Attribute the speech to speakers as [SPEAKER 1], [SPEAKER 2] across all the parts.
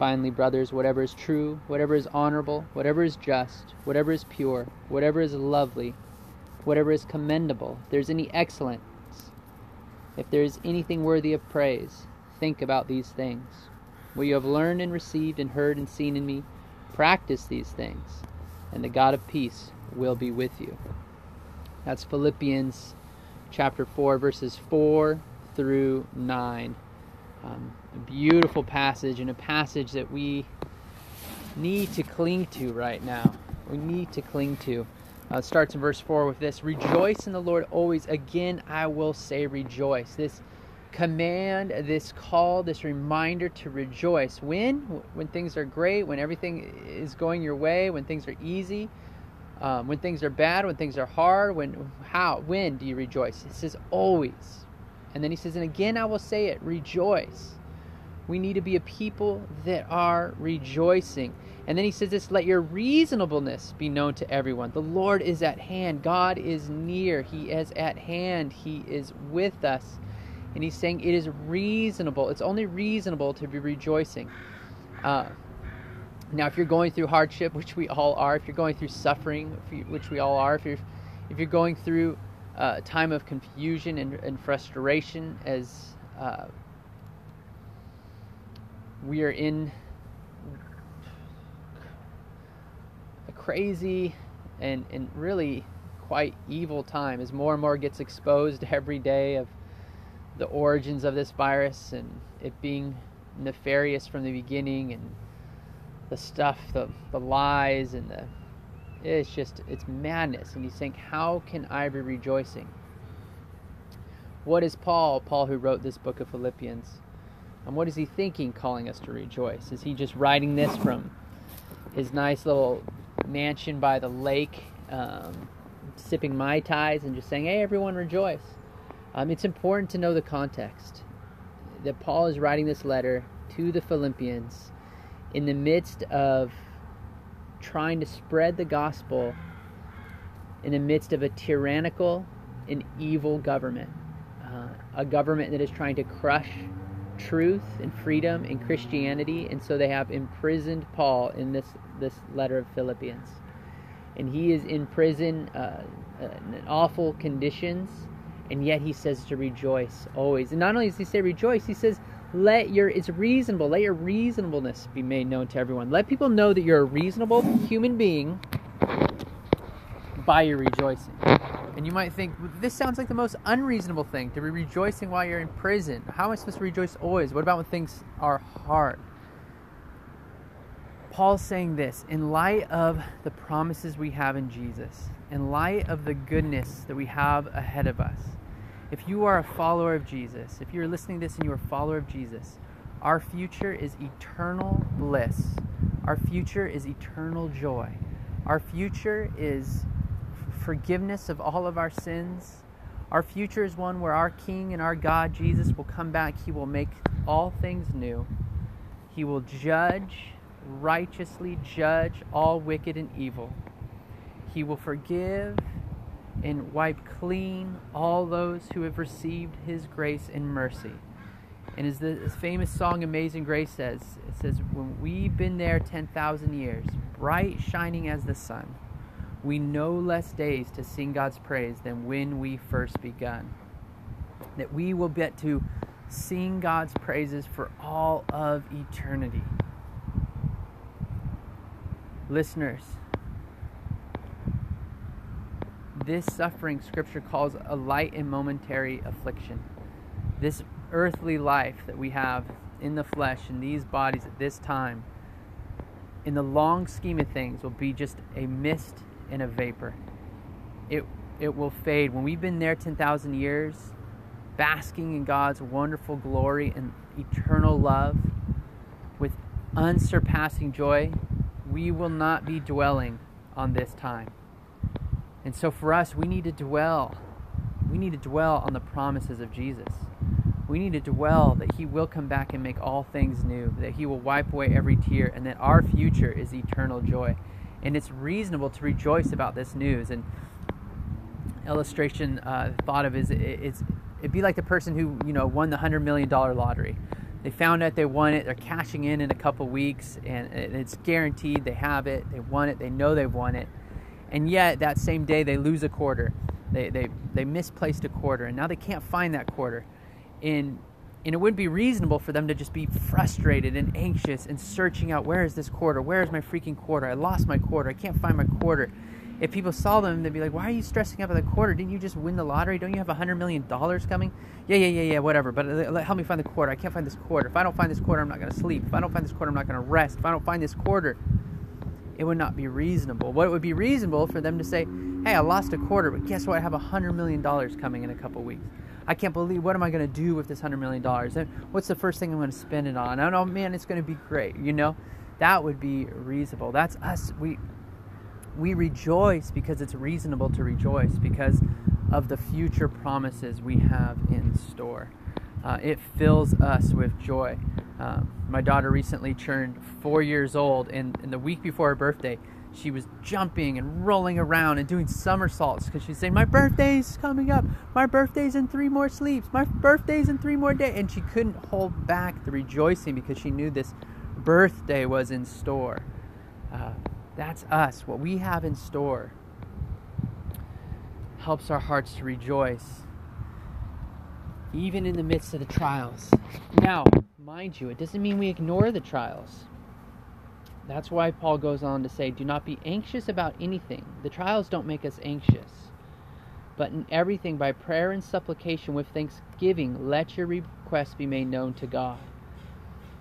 [SPEAKER 1] Finally, brothers, whatever is true, whatever is honorable, whatever is just, whatever is pure, whatever is lovely, whatever is commendable, if there is any excellence, if there is anything worthy of praise, think about these things. What you have learned and received and heard and seen in me, practice these things, and the God of peace will be with you. That's Philippians chapter 4, verses 4 through 9. Um, a beautiful passage and a passage that we need to cling to right now. We need to cling to. Uh, starts in verse 4 with this Rejoice in the Lord always. Again, I will say rejoice. This command, this call, this reminder to rejoice. When? When things are great, when everything is going your way, when things are easy, um, when things are bad, when things are hard. When? How? When do you rejoice? It says always. And then he says, and again I will say it, rejoice. We need to be a people that are rejoicing. And then he says this, let your reasonableness be known to everyone. The Lord is at hand. God is near. He is at hand. He is with us. And he's saying it is reasonable. It's only reasonable to be rejoicing. Uh, now, if you're going through hardship, which we all are, if you're going through suffering, which we all are, if you're if you're going through uh, time of confusion and, and frustration as uh, we are in a crazy and, and really quite evil time as more and more gets exposed every day of the origins of this virus and it being nefarious from the beginning and the stuff the, the lies and the it's just, it's madness. And he's saying, How can I be rejoicing? What is Paul, Paul who wrote this book of Philippians, and what is he thinking calling us to rejoice? Is he just writing this from his nice little mansion by the lake, um, sipping Mai Tais and just saying, Hey, everyone, rejoice? Um, it's important to know the context that Paul is writing this letter to the Philippians in the midst of trying to spread the gospel in the midst of a tyrannical and evil government. Uh, a government that is trying to crush truth and freedom and Christianity, and so they have imprisoned Paul in this, this letter of Philippians. And he is in prison uh, uh in awful conditions, and yet he says to rejoice always. And not only does he say rejoice, he says let your it's reasonable. Let your reasonableness be made known to everyone. Let people know that you're a reasonable human being by your rejoicing. And you might think this sounds like the most unreasonable thing to be rejoicing while you're in prison. How am i supposed to rejoice always? What about when things are hard? Paul's saying this in light of the promises we have in jesus in light of the goodness that we have ahead of us if you are a follower of Jesus, if you're listening to this and you're a follower of Jesus, our future is eternal bliss. Our future is eternal joy. Our future is forgiveness of all of our sins. Our future is one where our King and our God, Jesus, will come back. He will make all things new. He will judge, righteously judge all wicked and evil. He will forgive and wipe clean all those who have received his grace and mercy. And as the famous song Amazing Grace says, it says, When we've been there 10,000 years, bright shining as the sun, we know less days to sing God's praise than when we first begun. That we will get to sing God's praises for all of eternity. Listeners, this suffering, Scripture calls a light and momentary affliction. This earthly life that we have in the flesh, in these bodies at this time, in the long scheme of things, will be just a mist and a vapor. It, it will fade. When we've been there 10,000 years, basking in God's wonderful glory and eternal love with unsurpassing joy, we will not be dwelling on this time. And so for us, we need to dwell. We need to dwell on the promises of Jesus. We need to dwell that He will come back and make all things new, that He will wipe away every tear, and that our future is eternal joy. And it's reasonable to rejoice about this news. And illustration uh, thought of is it's it'd be like the person who you know won the hundred million dollar lottery. They found out they won it. They're cashing in in a couple weeks, and it's guaranteed they have it. They won it. They know they've won it, and yet that same day they lose a quarter. They they they misplaced a quarter, and now they can't find that quarter. And and it wouldn't be reasonable for them to just be frustrated and anxious and searching out where is this quarter? Where is my freaking quarter? I lost my quarter. I can't find my quarter if people saw them, they'd be like, "Why are you stressing out about the quarter? Didn't you just win the lottery? Don't you have a hundred million dollars coming?" Yeah, yeah, yeah, yeah, whatever. But uh, help me find the quarter. I can't find this quarter. If I don't find this quarter, I'm not going to sleep. If I don't find this quarter, I'm not going to rest. If I don't find this quarter, it would not be reasonable. What would be reasonable for them to say, "Hey, I lost a quarter, but guess what? I have a hundred million dollars coming in a couple weeks. I can't believe what am I going to do with this hundred million dollars? And What's the first thing I'm going to spend it on? I know, man. It's going to be great. You know, that would be reasonable. That's us. We we rejoice because it's reasonable to rejoice because of the future promises we have in store. Uh, it fills us with joy. Um, my daughter recently turned four years old, and, and, the week before her birthday, she was jumping and rolling around and doing somersaults because she's saying, My birthday's coming up. My birthday's in three more sleeps. My birthday's in three more days. And she couldn't hold back the rejoicing because she knew this birthday was in store. Uh, that's us. What we have in store helps our hearts to rejoice, even in the midst of the trials. Now, mind you, it doesn't mean we ignore the trials. That's why Paul goes on to say, Do not be anxious about anything. The trials don't make us anxious. But in everything, by prayer and supplication with thanksgiving, let your requests be made known to God.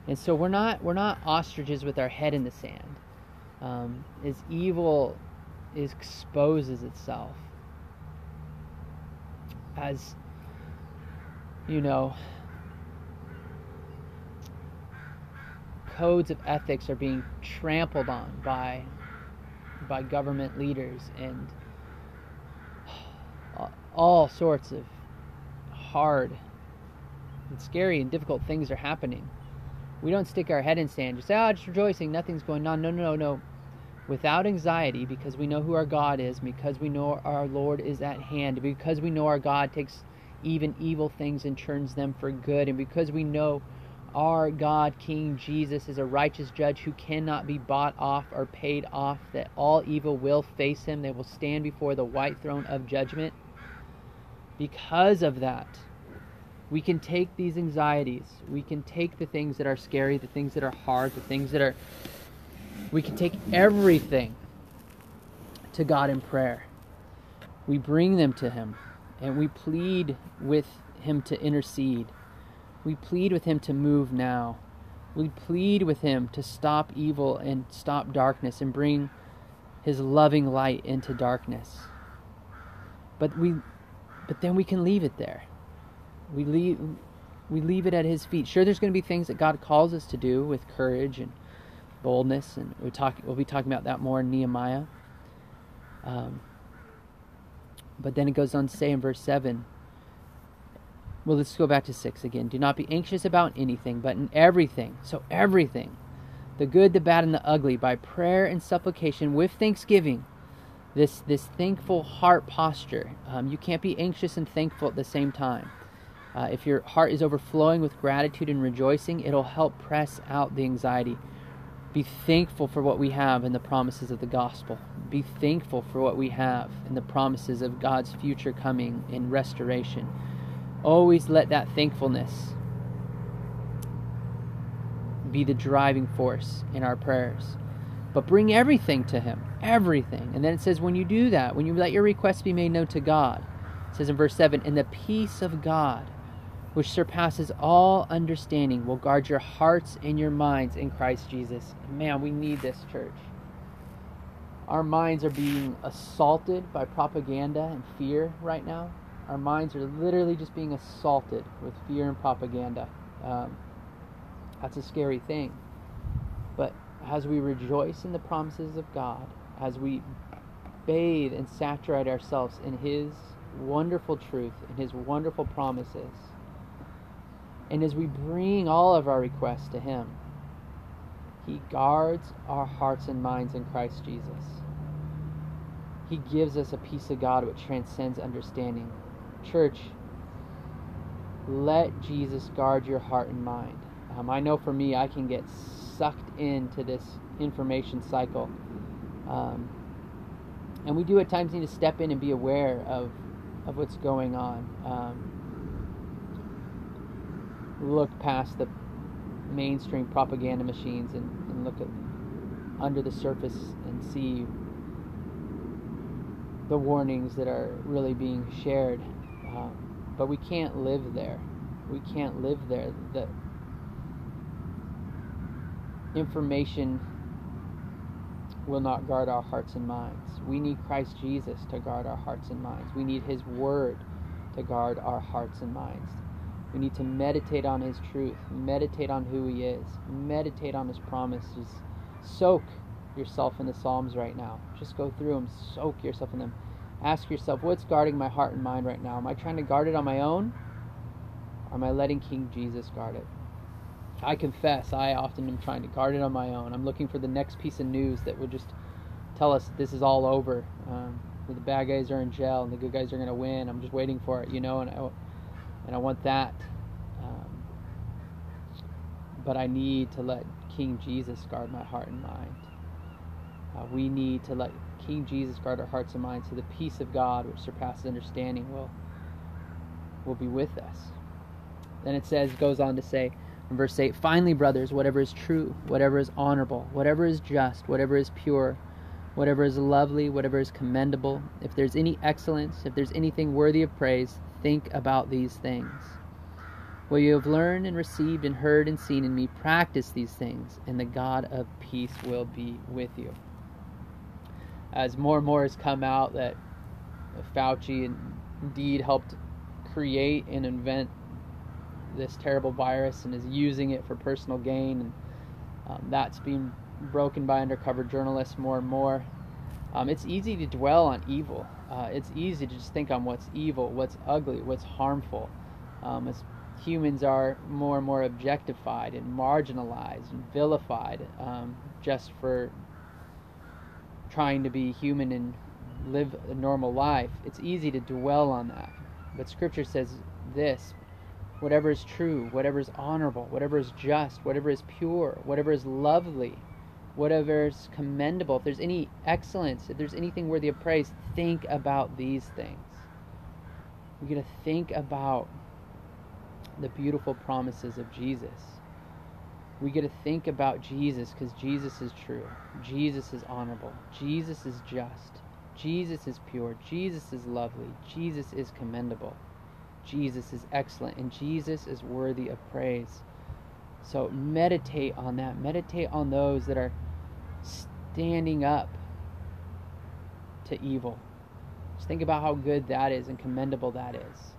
[SPEAKER 1] And so we're not we're not ostriches with our head in the sand um, as evil exposes itself as you know codes of ethics are being trampled on by by government leaders and all sorts of hard and scary and difficult things are happening. We don't stick our head in sand. Just say oh just rejoicing. Nothing's going on. No no no no. Without anxiety because we know who our God is, because we know our Lord is at hand, because we know our God takes even evil things and turns them for good, and because we know our God, King Jesus, is a righteous judge who cannot be bought off or paid off, that all evil will face him. They will stand before the white throne of judgment. Because of that, we can take these anxieties, we can take the things that are scary, the things that are hard, the things that are we can take everything to God in prayer. We bring them to Him and we plead with Him to intercede. We plead with Him to move now. We plead with Him to stop evil and stop darkness and bring His loving light into darkness. But we, but then we can leave it there. We leave, we leave it at His feet. Sure, there's going to be things that God calls us to do with courage and boldness, and we talk, we'll be talking about that more in Nehemiah. Um, but then it goes on to say in verse 7 well, let's go back to 6 again. Do not be anxious about anything, but in everything, so everything, the good, the bad, and the ugly, by prayer and supplication with thanksgiving, this, this thankful heart posture. Um, you can't be anxious and thankful at the same time. Uh, if your heart is overflowing with gratitude and rejoicing, it'll help press out the anxiety. Be thankful for what we have in the promises of the gospel. Be thankful for what we have and the promises of God's future coming in restoration. Always let that thankfulness be the driving force in our prayers. But bring everything to Him. Everything. And then it says, when you do that, when you let your requests be made known to God, it says in verse 7, in the peace of God, which surpasses all understanding, will guard your hearts and your minds in Christ Jesus. Man, we need this church. Our minds are being assaulted by propaganda and fear right now. Our minds are literally just being assaulted with fear and propaganda. Um, that's a scary thing. But as we rejoice in the promises of God, as we bathe and saturate ourselves in His wonderful truth and His wonderful promises, and as we bring all of our requests to Him, He guards our hearts and minds in Christ Jesus. He gives us a peace of God which transcends understanding. Church, let Jesus guard your heart and mind. Um, I know for me, I can get sucked into this information cycle. Um, and we do at times need to step in and be aware of, of what's going on. Um, look past the mainstream propaganda machines and, and look at under the surface and see the warnings that are really being shared. Um, but we can't live there. We can't live there. The information will not guard our hearts and minds. We need Christ Jesus to guard our hearts and minds. We need His Word to guard our hearts and minds. We need to meditate on His truth, meditate on who He is, meditate on His promises. Soak yourself in the Psalms right now. Just go through them, soak yourself in them. Ask yourself, what's guarding my heart and mind right now? Am I trying to guard it on my own? Or am I letting King Jesus guard it? I confess, I often am trying to guard it on my own. I'm looking for the next piece of news that would just tell us this is all over. Um, the bad guys are in jail and the good guys are going to win. I'm just waiting for it, you know, and I, and I want that. Um, but I need to let King Jesus guard my heart and mind. Uh, we need to let King Jesus guard our hearts and minds so the peace of God, which surpasses understanding, will, will be with us. Then it says, goes on to say, in verse 8, finally, brothers, whatever is true, whatever is honorable, whatever is just, whatever is pure, whatever is lovely, whatever is commendable, if there's any excellence, if there's anything worthy of praise, think about these things. What you have learned and received and heard and seen in me, practice these things, and the God of peace will be with you. As more and more has come out that Fauci indeed helped create and invent this terrible virus and is using it for personal gain, and um, that's being broken by undercover journalists more and more. Um, it's easy to dwell on evil. Uh, it's easy to just think on what's evil, what's ugly, what's harmful. Um, as humans are more and more objectified and marginalized and vilified um, just for trying to be human and live a normal life, it's easy to dwell on that. But Scripture says this whatever is true, whatever is honorable, whatever is just, whatever is pure, whatever is lovely, whatever is commendable, if there's any excellence, if there's anything worthy of praise, think about these things. We're going to think about the beautiful promises of Jesus. We get to think about Jesus because Jesus is true. Jesus is honorable. Jesus is just. Jesus is pure. Jesus is lovely. Jesus is commendable. Jesus is excellent and Jesus is worthy of praise. So meditate on that. Meditate on those that are standing up to evil. Just think about how good that is and commendable that is.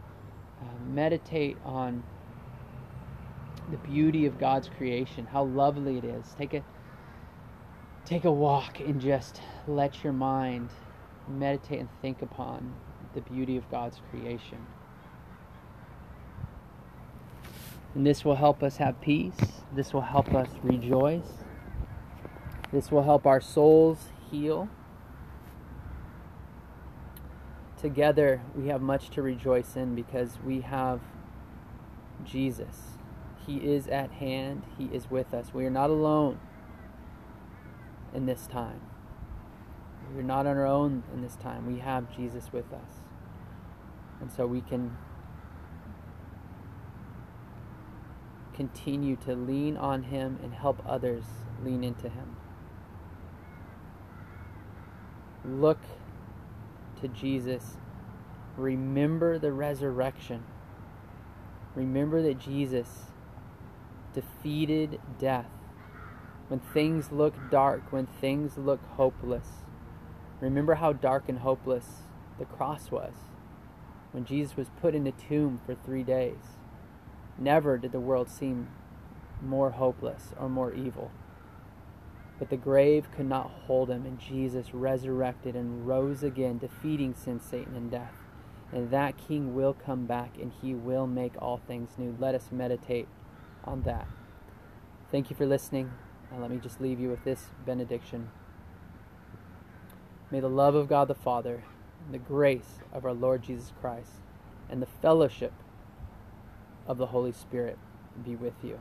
[SPEAKER 1] Uh, meditate on the beauty of God's creation, how lovely it is. Take a take a walk and just let your mind meditate and think upon the beauty of God's creation. And this will help us have peace. This will help us rejoice. This will help our souls heal. Together, we have much to rejoice in because we have Jesus. He is at hand, He is with us. We are not alone in this time. We're not on our own in this time. We have Jesus with us. And so we can continue to lean on Him and help others lean into Him. Look to Jesus. Remember the resurrection. Remember that Jesus defeated death. When things look dark, when things look hopeless, remember how dark and hopeless the cross was when Jesus was put in the tomb for three days. Never did the world seem more hopeless or more evil. But the grave could not hold him, and Jesus resurrected and rose again, defeating sin, Satan, and death. And that King will come back, and he will make all things new. Let us meditate on that. Thank you for listening. And let me just leave you with this benediction. May the love of God the Father, and the grace of our Lord Jesus Christ, and the fellowship of the Holy Spirit be with you.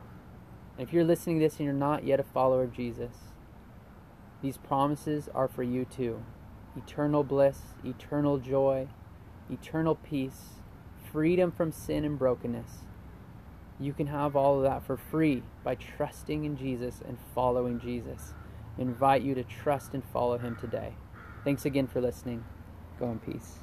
[SPEAKER 1] And if you're listening to this and you're not yet a follower of Jesus, these promises are for you too eternal bliss, eternal joy, eternal peace, freedom from sin and brokenness. You can have all of that for free by trusting in Jesus and following Jesus. I invite you to trust and follow him today. Thanks again for listening. Go in peace.